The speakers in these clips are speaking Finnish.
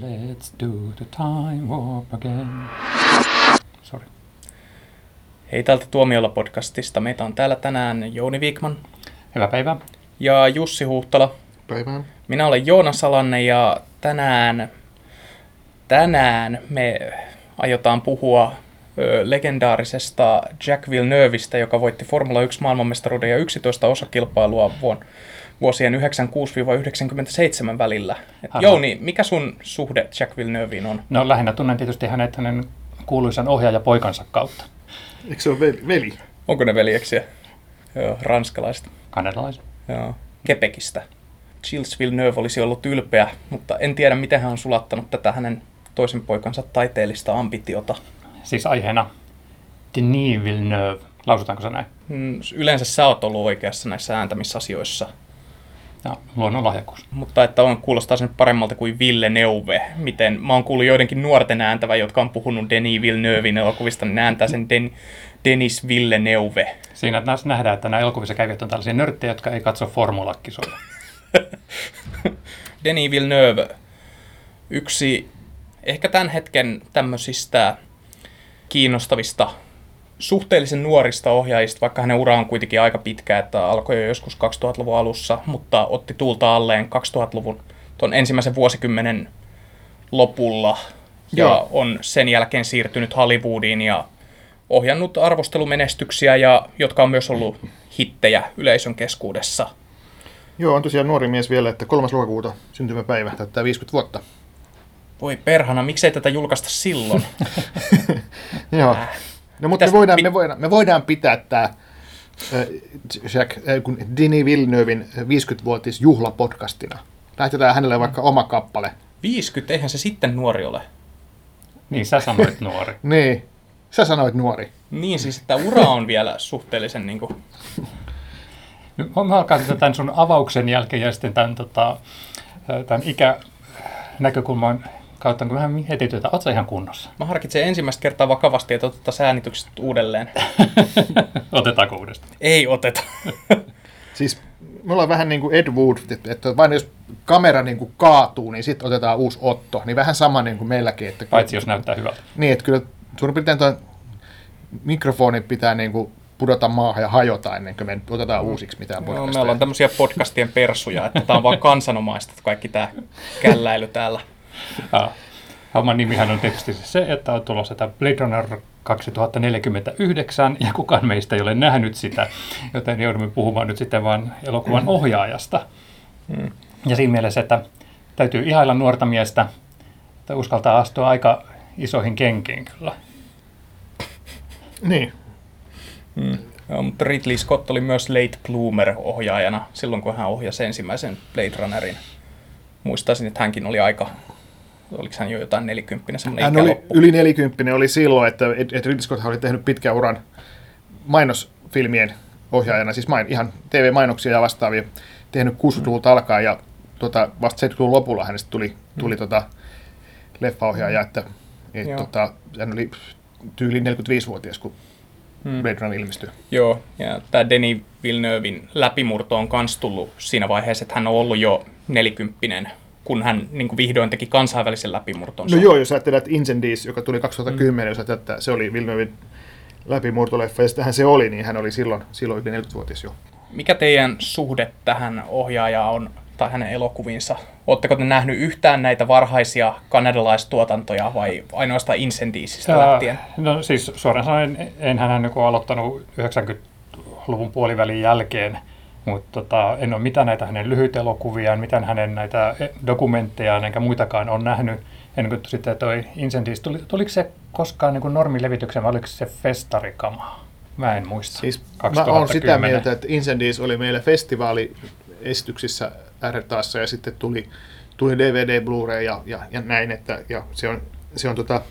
Let's do the time warp again. Sorry. Hei täältä Tuomiolla podcastista. Meitä on täällä tänään Jouni Viikman Hyvää päivää. ja Jussi Huhtala. Päivään. Minä olen Joonas Alanne ja tänään, tänään me aiotaan puhua legendaarisesta Jack Villeneuveista, joka voitti Formula 1 maailmanmestaruuden ja 11 osakilpailua vuon, vuosien 96-97 välillä. Et Aha. Jouni, mikä sun suhde Jack Villeneuviin on? No lähinnä tunnen tietysti hänet hänen kuuluisan ohjaaja poikansa kautta. Eikö se ole veli? veli? Onko ne veljeksiä? Joo, ranskalaista. Kanadalaisen. Joo, Kepekistä. Gilles Villeneuve olisi ollut ylpeä, mutta en tiedä, miten hän on sulattanut tätä hänen toisen poikansa taiteellista ambitiota. Siis aiheena Denis Villeneuve. Lausutaanko se näin? Mm, Yleensä sä oot ollut oikeassa näissä ääntämisasioissa, Ja luonnonlahjakkuus. mutta että on, kuulostaa sen paremmalta kuin Villeneuve. Miten mä oon kuullut joidenkin nuorten ääntävä, jotka on puhunut Denis Villeneuvein elokuvista, niin ääntää sen Den, Denis Villeneuve. Siinä nähdään, että nämä elokuvissa kävijät on tällaisia nörttejä, jotka ei katso formulakisoja. Denis Villeneuve, yksi ehkä tämän hetken tämmöisistä kiinnostavista suhteellisen nuorista ohjaajista, vaikka hänen ura on kuitenkin aika pitkä, että alkoi jo joskus 2000-luvun alussa, mutta otti tuulta alleen 2000-luvun tuon ensimmäisen vuosikymmenen lopulla ja Joo. on sen jälkeen siirtynyt Hollywoodiin ja ohjannut arvostelumenestyksiä, ja, jotka on myös ollut hittejä yleisön keskuudessa. Joo, on tosiaan nuori mies vielä, että 3. lokakuuta syntymäpäivä täyttää 50 vuotta. Voi perhana, miksei tätä julkaista silloin? Joo. No mutta me voidaan, pi- me, voidaan, me voidaan pitää tämä Jack, äh, kun Denis Villeneuvein 50-vuotis juhlapodcastina. Lähetetään hänelle vaikka oma kappale. 50, eihän se sitten nuori ole. Niin, sä sanoit nuori. Niin, sä sanoit nuori. Niin siis, että ura on vielä suhteellisen niin kuin, Nyt Mä alkaa tätä tämän sun avauksen jälkeen ja sitten tämän, tota, tämän ikänäkökulman kautta, kun vähän mietitytä, oot sä ihan kunnossa? Mä harkitsen ensimmäistä kertaa vakavasti, että otetaan äänitykset uudelleen. Otetaanko uudestaan? Ei oteta. Siis me ollaan vähän niin kuin Ed Wood, että, että vain jos kamera niin kuin kaatuu, niin sitten otetaan uusi otto. Niin vähän sama niin kuin meilläkin. Että Paitsi jos näyttää hyvältä. Niin, että kyllä suurin piirtein tuon mikrofonin pitää niin kuin pudota maahan ja hajota ennen kuin me otetaan uusiksi mitään No, podcasteja. me ollaan tämmöisiä podcastien persuja, että tää on vaan kansanomaista, että kaikki tää källäily täällä. Homman nimihän on tietysti se, että on tulossa tämä Blade Runner 2049, ja kukaan meistä ei ole nähnyt sitä, joten joudumme puhumaan nyt sitten vain elokuvan ohjaajasta. Ja siinä mielessä, että täytyy ihailla nuorta miestä, että uskaltaa astua aika isoihin kenkiin kyllä. Niin. Joo, mutta Ridley Scott oli myös late bloomer ohjaajana silloin, kun hän ohjasi ensimmäisen Blade Runnerin. Muistaisin, että hänkin oli aika, oliko hän jo jotain nelikymppinen, semmoinen Hän oli yli 40 oli silloin, että Ed Ridley Scott oli tehnyt pitkän uran mainosfilmien ohjaajana, siis main, ihan TV-mainoksia ja vastaavia, tehnyt 60-luvulta alkaen ja tota, vasta 70-luvun lopulla hänestä tuli, tuli tota, leffaohjaaja, että et, Joo. tota, hän oli tyyli 45-vuotias, kun Hmm. Blade Runner ilmestyi. Joo, ja tämä Denis Villeneuvein läpimurto on kans tullut siinä vaiheessa, että hän on ollut jo nelikymppinen, kun hän niin kuin vihdoin teki kansainvälisen läpimurtonsa. No joo, jos ajattelee, että Incendies, joka tuli 2010, mm. jos ajattelee, että se oli Villeneuvein läpimurtoleffa, ja sitähän se oli, niin hän oli silloin, silloin yli 40-vuotias jo. Mikä teidän suhde tähän ohjaajaan on, tai hänen elokuviinsa? Oletteko te nähnyt yhtään näitä varhaisia kanadalaistuotantoja vai ainoastaan Incendiesistä Ää, lähtien? No siis suoraan sanoen, enhän hän niin aloittanut 90-luvun puolivälin jälkeen, mutta tota, en ole mitään näitä hänen lyhytelokuviaan, mitään hänen näitä dokumenttejaan enkä muitakaan on nähnyt. Ennen kuin sitten toi Incendies, tuli, tuliko se koskaan niin normilevityksen vai oliko se festarikama? Mä en muista. Siis mä oon sitä mieltä, että Incendies oli meillä festivaaliesityksissä RTAssa ja sitten tuli, tuli DVD, Blu-ray ja, ja, ja näin, että ja se on, se on tota,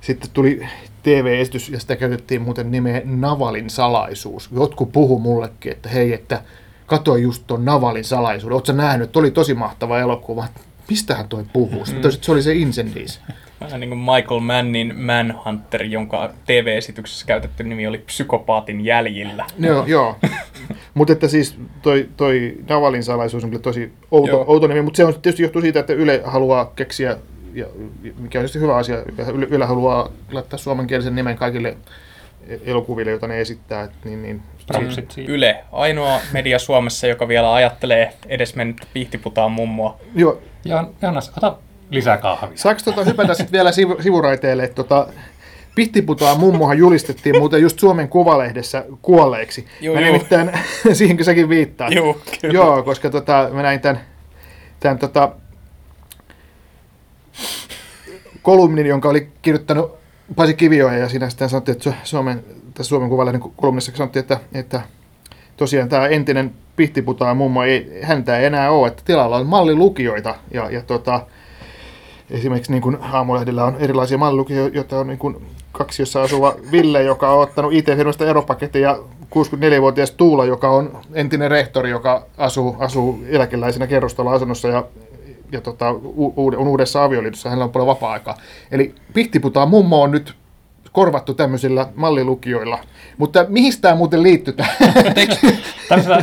sitten tuli TV-esitys ja sitä käytettiin muuten nimeä Navalin salaisuus. Jotkut puhu mullekin, että hei, että katsoin just ton Navalin salaisuuden. Oletko nähnyt, että oli tosi mahtava elokuva. Mistähän toi puhuu? Mm. Se oli se Incendies. Vähän niin kuin Michael Mannin Manhunter, jonka TV-esityksessä käytetty nimi oli Psykopaatin jäljillä. Joo, joo. Mutta että siis toi, toi Navalin salaisuus on kyllä tosi outo, outo nimi, mutta se on tietysti johtuu siitä, että Yle haluaa keksiä ja, mikä on tietysti hyvä asia, Yle haluaa laittaa suomenkielisen nimen kaikille elokuville, joita ne esittää. Niin, niin, Yle, ainoa media Suomessa, joka vielä ajattelee edesmennyttä pihtiputaan mummoa. Joo. Ja Jannas, ota lisää kahvia. Saanko tota hypätä sitten vielä sivu, sivuraiteelle, että tota, Pihtiputaan mummohan julistettiin muuten just Suomen Kuvalehdessä kuolleeksi. Joo, mä nimittäin, siihenkö säkin viittaa. Joo, kyllä. Joo, koska tota, mä näin tämän, tämän tota, kolumnin, jonka oli kirjoittanut Pasi Kivioja, ja siinä sitten sanottiin, että Suomen, tässä Suomen Kuvalehden kolumnissa sanottiin, että, että tosiaan tämä entinen Pihtiputaan mummo, ei, häntä ei enää ole, että tilalla on mallilukijoita, ja, ja tota, esimerkiksi niin kuin aamulehdillä on erilaisia mallilukijoita, joita on niin kuin kaksi, jossa asuva Ville, joka on ottanut IT-firmasta eropaketin, ja 64-vuotias Tuula, joka on entinen rehtori, joka asuu, asuu eläkeläisenä kerrostaloasunnossa ja, ja tota, u, on uudessa avioliitossa, hänellä on paljon vapaa-aikaa. Eli Pihtiputaan mummo on nyt korvattu tämmöisillä mallilukioilla. Mutta mihin tämä muuten liittyy? Tämmöisellä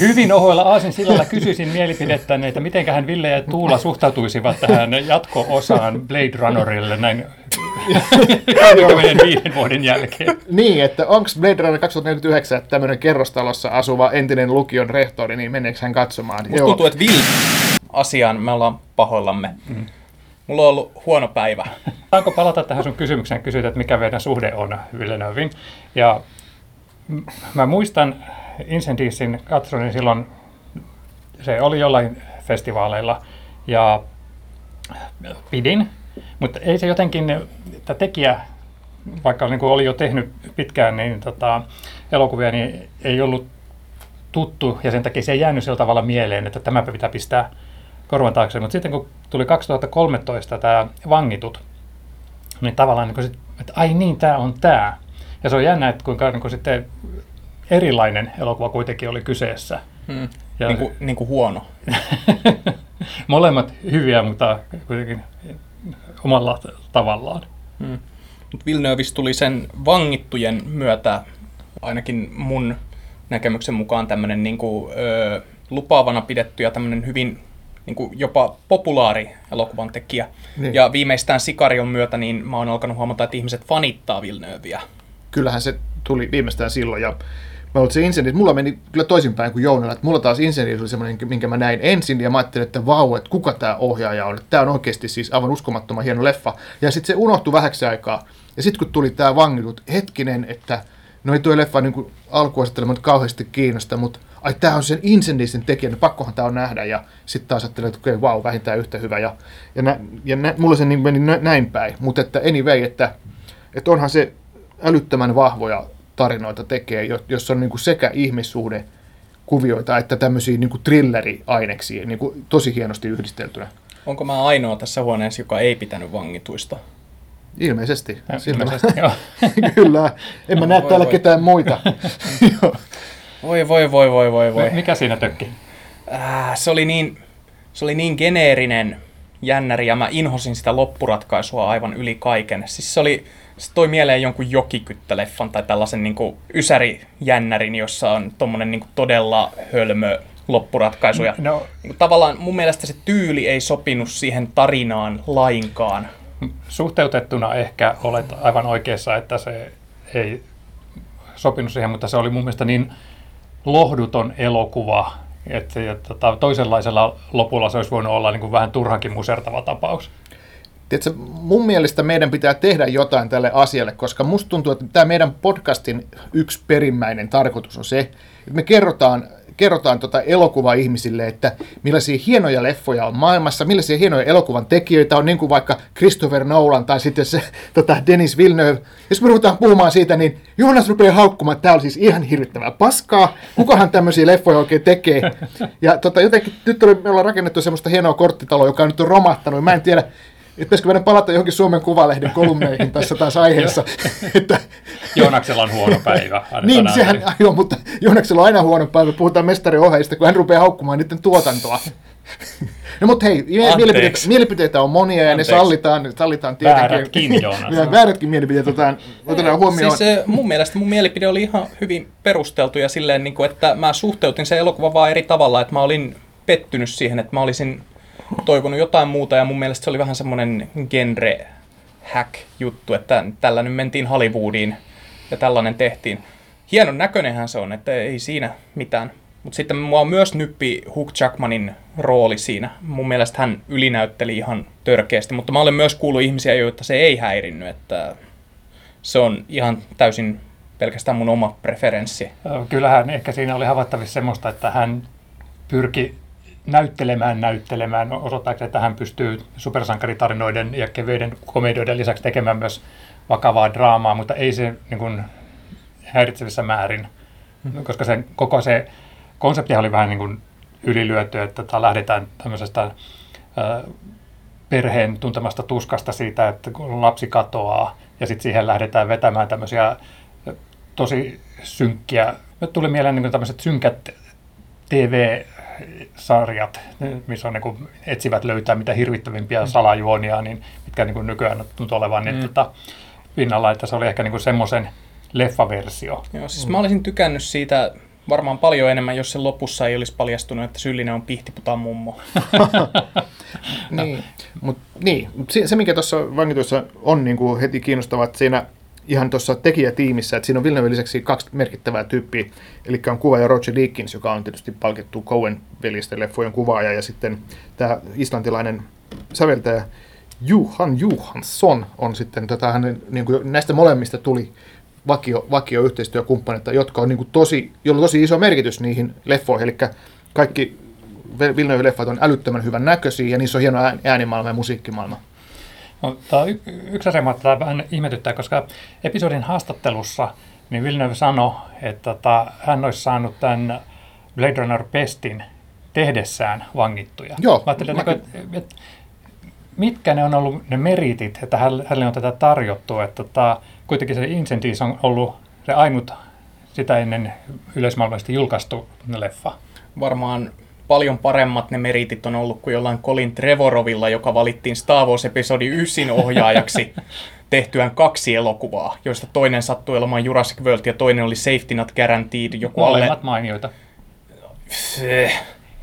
hyvin ohoilla aasin sillalla kysyisin mielipidettä, että miten hän Ville ja Tuula suhtautuisivat tähän jatko-osaan Blade Runnerille näin viiden vuoden jälkeen. Niin, että onko Blade Runner 2049 tämmöinen kerrostalossa asuva entinen lukion rehtori, niin meneekö hän katsomaan? Musta tuntuu, että Ville asiaan me ollaan pahoillamme. Mm. Mulla on ollut huono päivä. Saanko palata tähän sun kysymykseen? Kysyit, että mikä meidän suhde on Villeneuvein. Ja mä muistan Incendiesin katsoin silloin, se oli jollain festivaaleilla ja pidin, mutta ei se jotenkin, että tekijä, vaikka niin kuin oli jo tehnyt pitkään niin tota, elokuvia, niin ei ollut tuttu ja sen takia se ei jäänyt sillä tavalla mieleen, että tämä pitää pistää korvan taakse. Mutta sitten kun tuli 2013 tämä Vangitut, niin tavallaan niin kuin sit, että ai niin, tämä on tämä. Ja se on jännä, että kuinka niin kuin sitten erilainen elokuva kuitenkin oli kyseessä. Hmm. Ja, niin, kuin, niin kuin huono. Molemmat hyviä, mutta kuitenkin omalla tavallaan. Hmm. Mut Villeneuvis tuli sen vangittujen myötä ainakin mun näkemyksen mukaan tämmöinen niin kuin, ö, lupaavana pidetty ja tämmöinen hyvin niin kuin jopa populaari elokuvan tekijä. Niin. Ja viimeistään Sikarion myötä niin mä oon alkanut huomata, että ihmiset fanittaa Villeneuviä. Kyllähän se tuli viimeistään silloin ja mä olin se Incendies, mulla meni kyllä toisinpäin kuin Jounilla, että mulla taas Incendies oli semmoinen, minkä mä näin ensin, ja mä ajattelin, että vau, että kuka tämä ohjaaja on, tämä on oikeasti siis aivan uskomattoman hieno leffa, ja sitten se unohtui vähäksi aikaa, ja sitten kun tuli tämä vangitut, hetkinen, että no ei tuo leffa niin alkuasettelema nyt kauheasti kiinnosta, mutta ai tämä on sen Incendiesin tekijä, niin pakkohan tämä on nähdä, ja sitten taas ajattelin, että okei, okay, vau, vähintään yhtä hyvä, ja, ja, nä, ja nä, mulla se niin meni näin päin, mutta että anyway, että, että onhan se älyttömän vahvoja tarinoita tekee, jos on niin kuin sekä ihmissuhde kuvioita että tämmöisiä niin kuin thrilleriaineksia niin kuin tosi hienosti yhdisteltynä. Onko mä ainoa tässä huoneessa, joka ei pitänyt vangituista? Ilmeisesti. Ilmeisesti Kyllä. En mä näe täällä voi. ketään muita. voi, voi, voi, voi, voi, voi. Mikä siinä tökki? Äh, se, oli niin, se oli niin geneerinen jännäri ja mä inhosin sitä loppuratkaisua aivan yli kaiken. Siis se oli, se toi mieleen jonkun jokikyttäleffan tai tällaisen niin ysärijännärin, jossa on tommonen niin todella hölmö loppuratkaisu. Ja no. niin kuin, tavallaan mun mielestä se tyyli ei sopinut siihen tarinaan lainkaan. Suhteutettuna ehkä olet aivan oikeassa, että se ei sopinut siihen, mutta se oli mun mielestä niin lohduton elokuva, että ja, tota, toisenlaisella lopulla se olisi voinut olla niin kuin vähän turhankin musertava tapaus. Tiedätkö, mun mielestä meidän pitää tehdä jotain tälle asialle, koska musta tuntuu, että tämä meidän podcastin yksi perimmäinen tarkoitus on se, että me kerrotaan, kerrotaan tota elokuvaa ihmisille, että millaisia hienoja leffoja on maailmassa, millaisia hienoja elokuvan tekijöitä on, niin kuin vaikka Christopher Nolan tai sitten se tota Dennis Villeneuve. Jos me ruvetaan puhumaan siitä, niin Jonas rupeaa haukkumaan, että tämä on siis ihan hirvittävää paskaa. Kukahan tämmöisiä leffoja oikein tekee? Ja tota, jotenkin nyt me ollaan rakennettu semmoista hienoa korttitaloa, joka nyt on romahtanut. Mä en tiedä, että pitäisikö meidän palata johonkin Suomen Kuvalehden kolumneihin tässä taas aiheessa. että, Joonaksella on huono päivä. niin, sehän, joo, mutta Joonaksella on aina huono päivä. Puhutaan mestariohjeista, kun hän rupeaa haukkumaan niiden tuotantoa. no mutta hei, mielipiteitä, mielipiteitä on monia ja Anteeksi. ne sallitaan, sallitaan tietenkin. Väärätkin, Joonas. Väärätkin mielipiteet otetaan, otetaan huomioon. Siis mun mielestä mun mielipide oli ihan hyvin perusteltu ja silleen, niin kuin, että mä suhteutin se elokuva vaan eri tavalla, että mä olin pettynyt siihen, että mä olisin toivonut jotain muuta ja mun mielestä se oli vähän semmoinen genre hack juttu, että tällä nyt mentiin Hollywoodiin ja tällainen tehtiin. Hienon näköinenhän se on, että ei siinä mitään. Mutta sitten mua myös nyppi Hugh Jackmanin rooli siinä. Mun mielestä hän ylinäytteli ihan törkeästi, mutta mä olen myös kuullut ihmisiä, joita se ei häirinnyt, että se on ihan täysin pelkästään mun oma preferenssi. Kyllähän ehkä siinä oli havaittavissa semmoista, että hän pyrki näyttelemään näyttelemään, osoittaakseen, että hän pystyy supersankaritarinoiden ja kevyiden komedioiden lisäksi tekemään myös vakavaa draamaa, mutta ei se niin kuin, häiritsevissä määrin, mm-hmm. koska se, koko se konsepti oli vähän niin kuin ylilyöty, että tota, lähdetään tämmöisestä äh, perheen tuntemasta tuskasta siitä, että kun lapsi katoaa, ja sitten siihen lähdetään vetämään tämmöisiä tosi synkkiä, nyt tuli mieleen niin tämmöiset synkät TV-sarjat, missä on niin kuin, etsivät löytää mitä hirvittävimpiä mm. salajuonia, niin mitkä niin kuin nykyään tuntuu olevan niin, mm. tota, pinnalla, että se oli ehkä niin semmoisen leffaversio. Joo, siis mä olisin tykännyt siitä varmaan paljon enemmän, jos sen lopussa ei olisi paljastunut, että syyllinen on pihtiputan mummo. niin, mutta niin, se, se, mikä tuossa vangituissa on niin kuin heti kiinnostavaa, että siinä ihan tuossa tekijätiimissä, että siinä on Villeneuve lisäksi kaksi merkittävää tyyppiä, eli on kuvaaja Roger Deakins, joka on tietysti palkittu Coen velisten leffojen kuvaaja, ja sitten tämä islantilainen säveltäjä Juhan Juhansson on sitten, tota, hänen, niin kuin näistä molemmista tuli vakio, vakio yhteistyökumppanita, jotka on niin kuin tosi, jolla on tosi iso merkitys niihin leffoihin, eli kaikki Villeneuve-leffat on älyttömän hyvän näköisiä, ja niissä on hieno äänimaailma ja musiikkimaailma. Tämä on y- yksi asia, mitä vähän ihmetyttää, koska episodin haastattelussa niin Villeneuve sanoi, että tota, hän olisi saanut tämän Blade Runner Pestin tehdessään vangittuja. Joo. Mä ajattelin, mä... että, että, mitkä ne on ollut ne meritit, että hänelle on tätä tarjottu, että tota, kuitenkin se Incendies on ollut se ainut sitä ennen yleismaailmallisesti julkaistu leffa. Varmaan paljon paremmat ne meritit on ollut kuin jollain Colin Trevorovilla, joka valittiin Star Wars episodi 9 ohjaajaksi tehtyään kaksi elokuvaa, joista toinen sattui olemaan Jurassic World ja toinen oli Safety Not Guaranteed. Joku Molemmat alle... mainioita.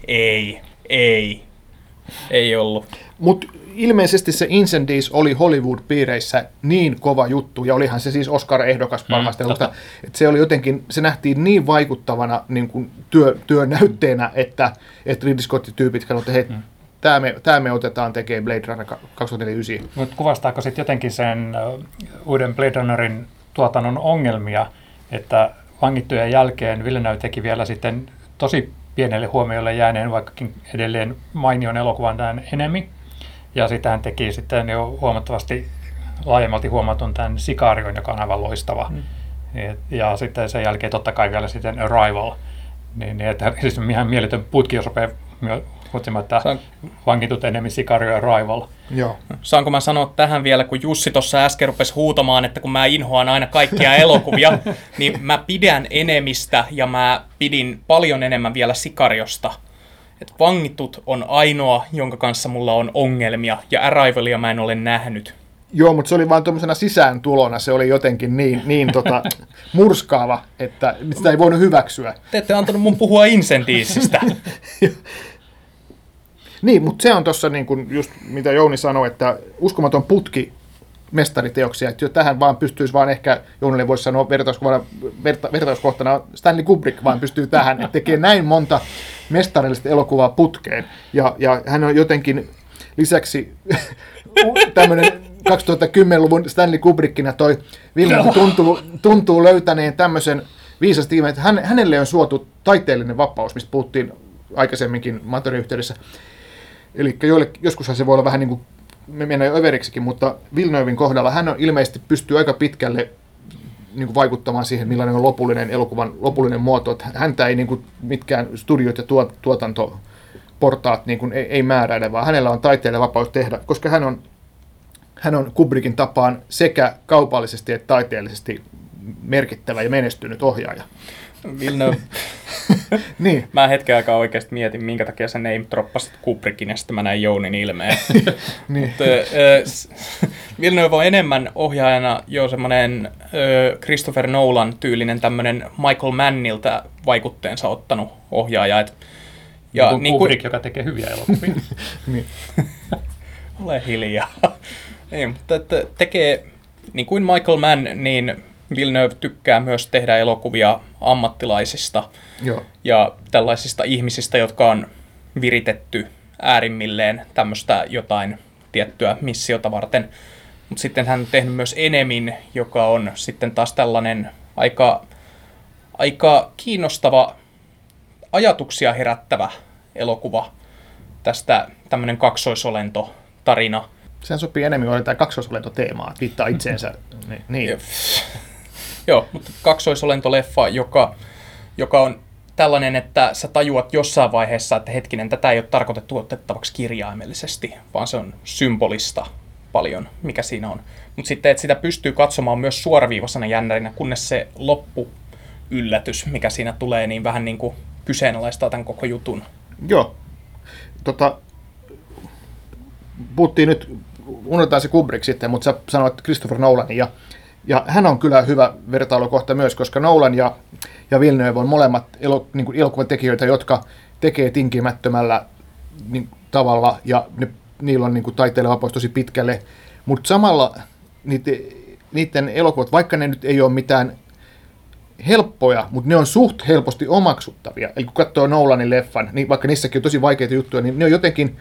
Ei, ei, ei ollut. Mutta ilmeisesti se Incendies oli Hollywood-piireissä niin kova juttu, ja olihan se siis Oscar-ehdokas varmasti, mm, että se oli jotenkin, se nähtiin niin vaikuttavana niin kuin työ, työnäytteenä, että, että Ridley Scott-tyypit sanoivat, että hei, mm. tämä me, tämä me otetaan tekemään Blade Runner 2049. Mutta kuvastaako sitten jotenkin sen uuden Blade Runnerin tuotannon ongelmia, että vangittujen jälkeen Villeneuve teki vielä sitten tosi pienelle huomiolle jääneen, vaikkakin edelleen mainion elokuvan tämän Enemy, ja sitten hän teki sitten jo huomattavasti laajemmalti huomatun tämän Sikarion, joka on aivan loistava. Mm. Ja, ja sitten sen jälkeen totta kai vielä sitten Arrival. Niin, niin että siis ihan mieletön putki, jos rupeaa kutsumaan, että Saan... vankitut enemmän Sicario ja Arrival. Joo. Saanko mä sanoa tähän vielä, kun Jussi tuossa äsken rupesi huutamaan, että kun mä inhoan aina kaikkia elokuvia, niin mä pidän enemistä ja mä pidin paljon enemmän vielä Sikariosta että vangitut on ainoa, jonka kanssa mulla on ongelmia, ja Arrivalia mä en ole nähnyt. Joo, mutta se oli vaan tuommoisena sisääntulona, se oli jotenkin niin, niin tota, murskaava, että sitä ei voinut hyväksyä. Te ette antanut mun puhua Incendiesistä. niin, mutta se on tuossa niin kuin just mitä Jouni sanoi, että uskomaton putki mestariteoksia, että jo tähän vaan pystyisi vaan ehkä, Jounille voisi sanoa vertauskohtana, verta, vertauskohtana Stanley Kubrick vaan pystyy tähän, että tekee näin monta mestarillista elokuvaa putkeen. Ja, ja hän on jotenkin lisäksi tämmöinen 2010-luvun Stanley Kubrickina toi Vilhelm tuntuu, tuntuu löytäneen tämmöisen viisasti, että hän, hänelle on suotu taiteellinen vapaus, mistä puhuttiin aikaisemminkin Materin yhteydessä. Eli joskushan se voi olla vähän niin kuin me jo överiksikin, mutta Villeneuvein kohdalla hän on ilmeisesti pystyy aika pitkälle niin kuin vaikuttamaan siihen, millainen on lopullinen elokuvan lopullinen muoto. Että häntä ei niin kuin mitkään studiot ja tuot, tuotantoportaat niin kuin ei, ei määräile, vaan hänellä on taiteelle vapaus tehdä, koska hän on, hän on Kubrickin tapaan sekä kaupallisesti että taiteellisesti merkittävä ja menestynyt ohjaaja. Villeneuve. niin. Mä hetken aikaa oikeasti mietin, minkä takia sä name droppasit Kubrickin ja sitten mä näin Jounin ilmeen. niin. Mutta, äh, Villeneuve on enemmän ohjaajana jo semmoinen äh, Christopher Nolan tyylinen tämmöinen Michael Mannilta vaikutteensa ottanut ohjaaja. Et Ja niin kuin Kubrick, joka tekee hyviä elokuvia. niin. Ole hiljaa. Ei, mutta että tekee, niin kuin Michael Mann, niin Villeneuve tykkää myös tehdä elokuvia ammattilaisista Joo. ja tällaisista ihmisistä, jotka on viritetty äärimmilleen tämmöistä jotain tiettyä missiota varten. Mutta sitten hän on tehnyt myös Enemin, joka on sitten taas tällainen aika, aika kiinnostava, ajatuksia herättävä elokuva. Tästä tämmöinen kaksoisolento tarina. Sehän sopii enemmän, oli tämä kaksoisolento-teema, että viittaa itseensä. niin. niin. Joo, mutta kaksoisolentoleffa, joka, joka on tällainen, että sä tajuat jossain vaiheessa, että hetkinen, tätä ei ole tarkoitettu otettavaksi kirjaimellisesti, vaan se on symbolista paljon, mikä siinä on. Mutta sitten, että sitä pystyy katsomaan myös suoraviivaisena jännärinä, kunnes se loppu yllätys, mikä siinä tulee, niin vähän niin kuin kyseenalaistaa tämän koko jutun. Joo. Tota, puhuttiin nyt, unohdetaan se Kubrick sitten, mutta sä sanoit Christopher Nolan ja, ja hän on kyllä hyvä vertailukohta myös, koska Nolan ja, ja Villeneuve on molemmat elo, niin kuin elokuvan tekijöitä, jotka tekee tinkimättömällä niin, tavalla ja ne, niillä on niin kuin taiteileva vapaus tosi pitkälle, mutta samalla niiden, niiden elokuvat, vaikka ne nyt ei ole mitään helppoja, mutta ne on suht helposti omaksuttavia. Eli kun katsoo Nolanin leffan, niin vaikka niissäkin on tosi vaikeita juttuja, niin ne on jotenkin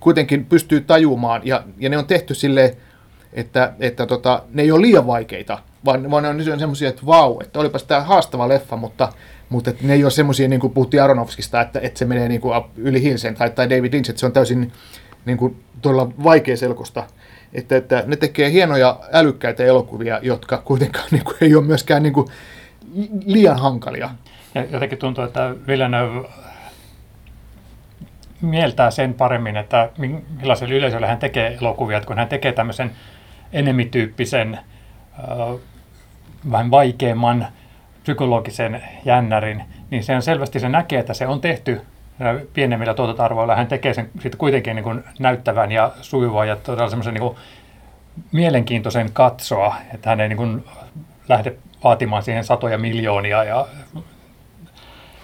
kuitenkin pystyy tajumaan, ja, ja ne on tehty silleen, että, että tota, ne ei ole liian vaikeita, vaan, vaan ne on semmoisia, että vau, että olipas tämä haastava leffa, mutta, mutta että ne ei ole semmoisia, niin kuin puhuttiin Aronofskista, että, että se menee niin kuin yli hilsen, tai, tai David Lynch, että se on täysin niin kuin, todella vaikea selkosta. Että, että ne tekee hienoja, älykkäitä elokuvia, jotka kuitenkaan niin kuin, ei ole myöskään niin kuin, liian hankalia. Ja jotenkin tuntuu, että Villeneuve mieltää sen paremmin, että millaiselle yleisölle hän tekee elokuvia, että kun hän tekee tämmöisen enemityyppisen, äh, vähän vaikeamman psykologisen jännärin, niin se on selvästi, se näkee, että se on tehty pienemmillä tuotantoarvoilla. Hän tekee sen sitten kuitenkin niin kuin näyttävän ja sujuvan ja todella semmoisen niin mielenkiintoisen katsoa, että hän ei niin kuin lähde vaatimaan siihen satoja miljoonia ja,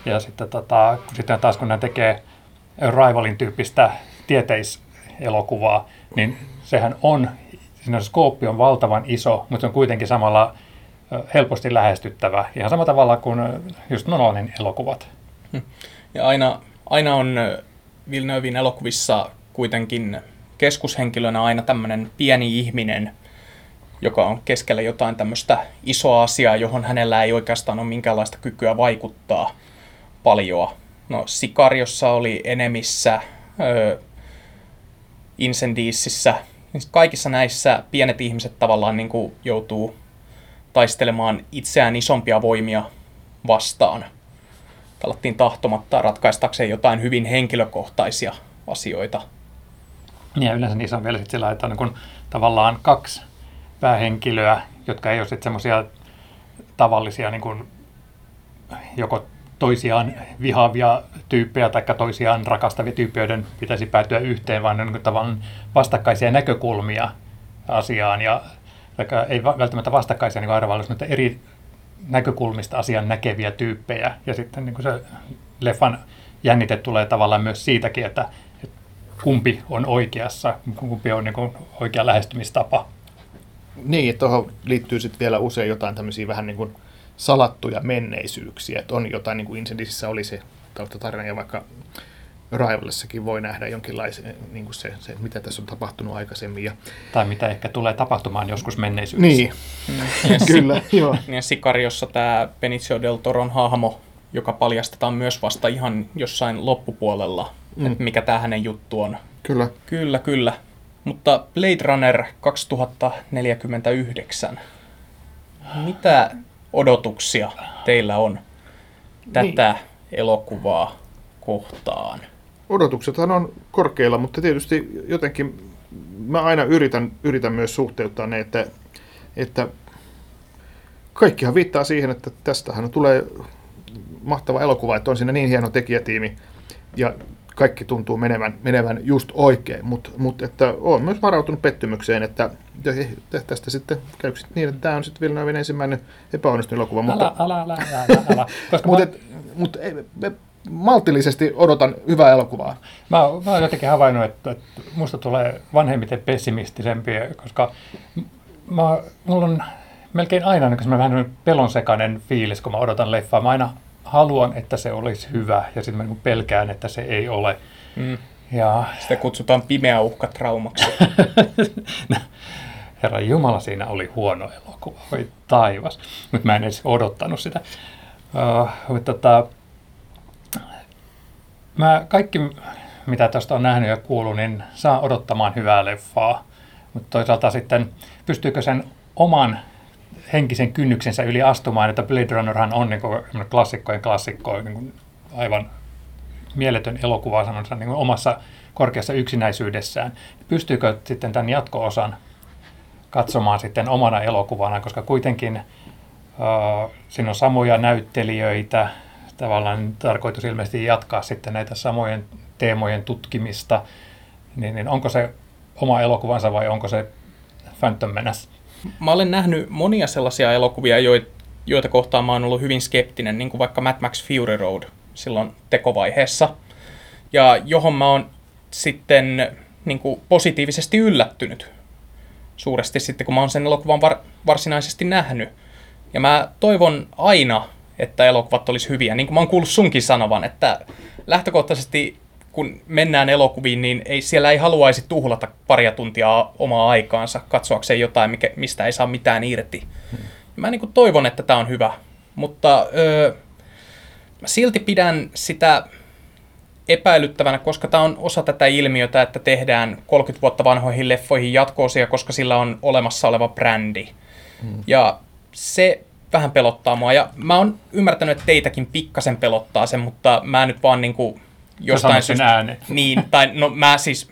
ja sitten, tota, sitten taas kun hän tekee Rivalin tyyppistä tieteiselokuvaa, niin sehän on, siinä skooppi on valtavan iso, mutta se on kuitenkin samalla helposti lähestyttävä, ihan samalla tavalla kuin just Nolanin elokuvat. Hm. Ja aina, aina on Villeneuvein elokuvissa kuitenkin keskushenkilönä aina tämmöinen pieni ihminen, joka on keskellä jotain tämmöistä isoa asiaa, johon hänellä ei oikeastaan ole minkäänlaista kykyä vaikuttaa paljoa. No, Sikariossa oli enemissä, öö, Incendiesissä. Niin kaikissa näissä pienet ihmiset tavallaan niin kuin joutuu taistelemaan itseään isompia voimia vastaan. Talattiin tahtomatta ratkaistakseen jotain hyvin henkilökohtaisia asioita. Ja yleensä niissä on vielä sillä, että on niin tavallaan kaksi päähenkilöä, jotka ei ole semmoisia tavallisia niin kuin joko toisiaan vihaavia tyyppejä tai toisiaan rakastavia tyyppejä, joiden pitäisi päätyä yhteen, vaan ne on tavallaan vastakkaisia näkökulmia asiaan. Ja, ei välttämättä vastakkaisia niin arvailus, mutta eri näkökulmista asian näkeviä tyyppejä. Ja sitten niin se leffan jännite tulee tavallaan myös siitäkin, että, että kumpi on oikeassa, kumpi on niin oikea lähestymistapa. Niin, tuohon liittyy sitten vielä usein jotain tämmöisiä vähän niin kuin salattuja menneisyyksiä. Että on jotain, niin kuin Incendisissä oli se taustatarina, ja vaikka Rivalessakin voi nähdä jonkinlaisen, niin kuin se, se, mitä tässä on tapahtunut aikaisemmin. Ja... Tai mitä ehkä tulee tapahtumaan joskus menneisyydessä. Niin, kyllä, joo. Ja Sikariossa tämä Benicio del Toron hahmo, joka paljastetaan myös vasta ihan jossain loppupuolella, mm. että mikä tämä hänen juttu on. Kyllä. Kyllä, kyllä. Mutta Blade Runner 2049, mitä odotuksia teillä on tätä niin. elokuvaa kohtaan? Odotuksethan on korkeilla, mutta tietysti jotenkin mä aina yritän, yritän myös suhteuttaa ne, että, että kaikkihan viittaa siihen, että tästähän tulee mahtava elokuva, että on siinä niin hieno tekijätiimi ja kaikki tuntuu menevän, menevän just oikein, mutta mut, että olen myös varautunut pettymykseen, että tästä sitten käy niin, että tämä on sitten Villeneuven ensimmäinen epäonnistunut elokuva. Mutta, älä, älä, älä, älä, älä. Koska mutta, mä... mutta, maltillisesti odotan hyvää elokuvaa. Mä, mä oon jotenkin havainnut, että, että musta tulee vanhemmiten pessimistisempi, koska mä, mulla on melkein aina niin vähän pelonsekainen fiilis, kun mä odotan leffaa. Mä aina haluan, että se olisi hyvä, ja sitten mä niin pelkään, että se ei ole. Mm. Ja... Sitä kutsutaan pimeä uhka traumaksi. Herra Jumala, siinä oli huono elokuva. Oi taivas. Mutta mä en edes odottanut sitä. Uh, mutta tota, mä kaikki, mitä tästä on nähnyt ja kuullut, niin saa odottamaan hyvää leffaa. Mutta toisaalta sitten, pystyykö sen oman henkisen kynnyksensä yli astumaan, että Blade Runnerhan on niin kuin klassikkojen klassikko, niin kuin aivan mieletön elokuva sanonsa niin kuin omassa korkeassa yksinäisyydessään. Pystyykö sitten tämän jatko-osan katsomaan sitten omana elokuvana, koska kuitenkin uh, siinä on samoja näyttelijöitä, tavallaan tarkoitus ilmeisesti jatkaa sitten näitä samojen teemojen tutkimista, niin, niin onko se oma elokuvansa vai onko se Phantom Menace? Mä olen nähnyt monia sellaisia elokuvia, joita kohtaan mä oon ollut hyvin skeptinen, niin kuin vaikka Mad Max Fury Road silloin tekovaiheessa, ja johon mä oon sitten niin kuin positiivisesti yllättynyt suuresti sitten, kun mä oon sen elokuvan var- varsinaisesti nähnyt. Ja mä toivon aina, että elokuvat olisi hyviä. Niin kuin mä oon kuullut sunkin sanovan, että lähtökohtaisesti kun mennään elokuviin, niin ei, siellä ei haluaisi tuhlata paria tuntia omaa aikaansa katsoakseen jotain, mikä, mistä ei saa mitään irti. Hmm. Mä niin kuin toivon, että tämä on hyvä, mutta öö, mä silti pidän sitä epäilyttävänä, koska tämä on osa tätä ilmiötä, että tehdään 30 vuotta vanhoihin leffoihin jatkoosia, koska sillä on olemassa oleva brändi. Hmm. Ja se vähän pelottaa mua. Ja mä oon ymmärtänyt, että teitäkin pikkasen pelottaa sen, mutta mä nyt vaan niinku jostain syystä... ääni. Niin, tai no mä siis,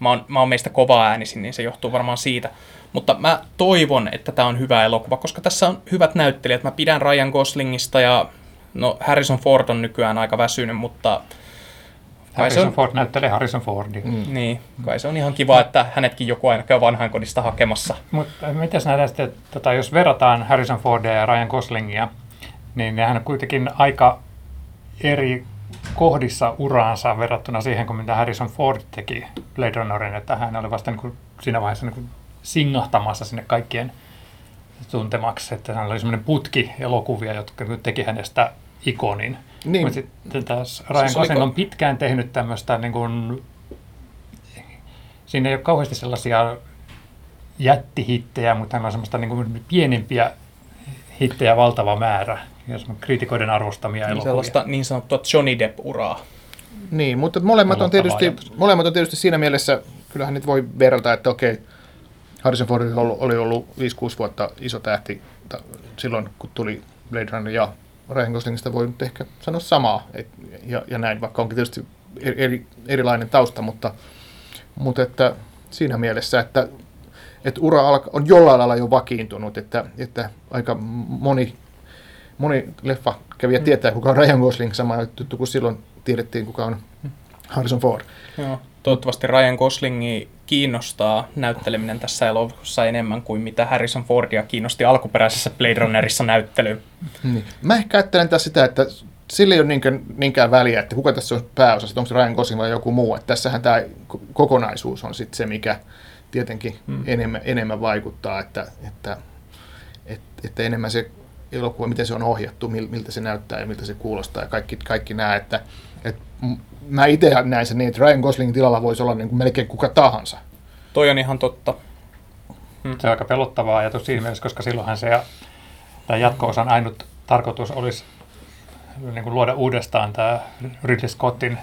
mä oon, mä oon meistä kovaa äänisin, niin se johtuu varmaan siitä. Mutta mä toivon, että tämä on hyvä elokuva, koska tässä on hyvät näyttelijät. Mä pidän Ryan Goslingista ja no Harrison Ford on nykyään aika väsynyt, mutta Harrison on, Ford näyttelee Harrison Fordia. Mm. Niin, kai se on ihan kiva, että hänetkin joku aina käy vanhainkodista hakemassa. Mutta miten nähdään sitten, tota, jos verrataan Harrison Fordia ja Ryan Goslingia, niin nehän on kuitenkin aika eri kohdissa uraansa verrattuna siihen, kun mitä Harrison Ford teki Blade Runnerin, että hän oli vasta niin kuin siinä vaiheessa niin kuin singahtamassa sinne kaikkien tuntemaksi, että hän oli semmoinen putki elokuvia, jotka teki hänestä ikonin. Niin. Mutta sitten taas Ryan siis Gosling on pitkään tehnyt tämmöistä, niin kuin, siinä ei ole kauheasti sellaisia jättihittejä, mutta hän on semmoista niin kuin pienempiä hittejä valtava määrä ja kriitikoiden arvostamia niin elokuvia. Sellaista niin sanottua Johnny Depp-uraa. Niin, mutta molemmat on, tietysti, molemmat on tietysti siinä mielessä, kyllähän nyt voi verrata, että okei, Harrison Ford oli ollut, oli ollut 5-6 vuotta iso tähti silloin, kun tuli Blade Runner ja Ryan Goslingista voi nyt ehkä sanoa samaa et, ja, ja näin, vaikka onkin tietysti eri, erilainen tausta, mutta, mutta että siinä mielessä, että, että ura on jollain lailla jo vakiintunut, että, että aika moni, moni leffa kävijä mm. tietää, kuka on Ryan Gosling, sama juttu kuin silloin tiedettiin, kuka on Harrison Ford. Joo. Toivottavasti Ryan Goslingi kiinnostaa näytteleminen tässä elokuvassa enemmän kuin mitä Harrison Fordia kiinnosti alkuperäisessä Blade Runnerissa näyttelyyn. Niin. Mä ehkä ajattelen tässä sitä, että sillä ei ole niinkään, niinkään väliä, että kuka tässä on pääosassa, onko se Ryan Gosling vai joku muu. Että tässähän tämä kokonaisuus on sitten se, mikä tietenkin hmm. enemmän, enemmän vaikuttaa, että, että, että, että enemmän se elokuva, miten se on ohjattu, miltä se näyttää ja miltä se kuulostaa ja kaikki, kaikki nämä, että, että mä itse näen sen niin, että Ryan Goslingin tilalla voisi olla niin kuin melkein kuka tahansa. Toi on ihan totta. Hmm. Se on aika pelottava ajatus siinä mielessä, koska silloinhan se tämä jatko-osan ainut tarkoitus olisi niin kuin luoda uudestaan tämä Ridley Scottin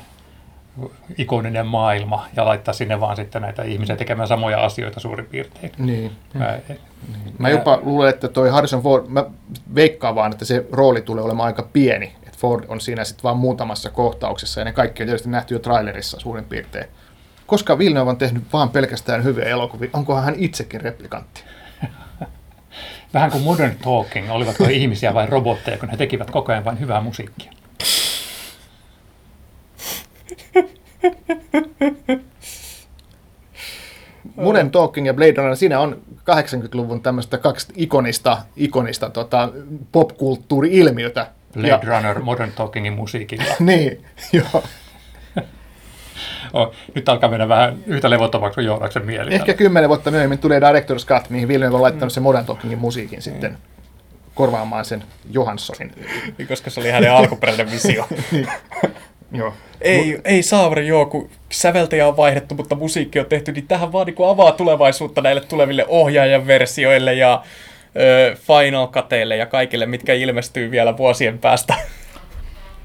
ikoninen maailma ja laittaa sinne vaan sitten näitä ihmisiä tekemään samoja asioita suurin piirtein. Niin. Mä, niin. mä jopa luulen, että toi Harrison Ford, mä veikkaan vaan, että se rooli tulee olemaan aika pieni. Että Ford on siinä sitten vaan muutamassa kohtauksessa ja ne kaikki on tietysti nähty jo trailerissa suurin piirtein. Koska Villeneuve on tehnyt vaan pelkästään hyviä elokuvia, onkohan hän itsekin replikantti? Vähän kuin Modern Talking, olivatko he ihmisiä vai robotteja, kun he tekivät koko ajan vain hyvää musiikkia. Modern Talking ja Blade Runner, siinä on 80-luvun tämmöistä kaksi ikonista, ikonista tota, popkulttuuri-ilmiötä Blade ja. Runner Modern Talkingin musiikilla. niin, joo. oh, nyt alkaa mennä vähän yhtä levottomaksi kuin Joonaksen mieli. Ehkä kymmenen vuotta myöhemmin tulee Director's Cut, mihin Villeneuve on laittanut mm. sen Modern Talkingin musiikin mm. sitten korvaamaan sen Johanssonin. Niin, koska se oli hänen alkuperäinen visio. Joo. Ei, Mut... ei Saaveri joo, kun säveltäjä on vaihdettu, mutta musiikki on tehty, niin tähän vaan niin avaa tulevaisuutta näille tuleville ohjaajan versioille ja ö, Final Cuteille ja kaikille, mitkä ilmestyy vielä vuosien päästä.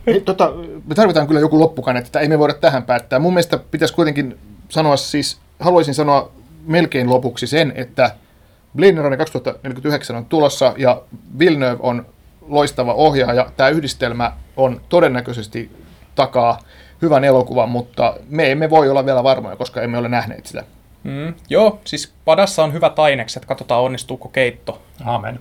Ei, tota, me tarvitaan kyllä joku loppukane, että ei me voida tähän päättää. Mun mielestä pitäisi kuitenkin sanoa siis, haluaisin sanoa melkein lopuksi sen, että Blade Runner 2049 on tulossa ja Villeneuve on loistava ohjaaja. Tämä yhdistelmä on todennäköisesti takaa hyvän elokuvan, mutta me emme voi olla vielä varmoja, koska emme ole nähneet sitä. Mm, joo, siis padassa on hyvät ainekset, katsotaan onnistuuko keitto. Amen.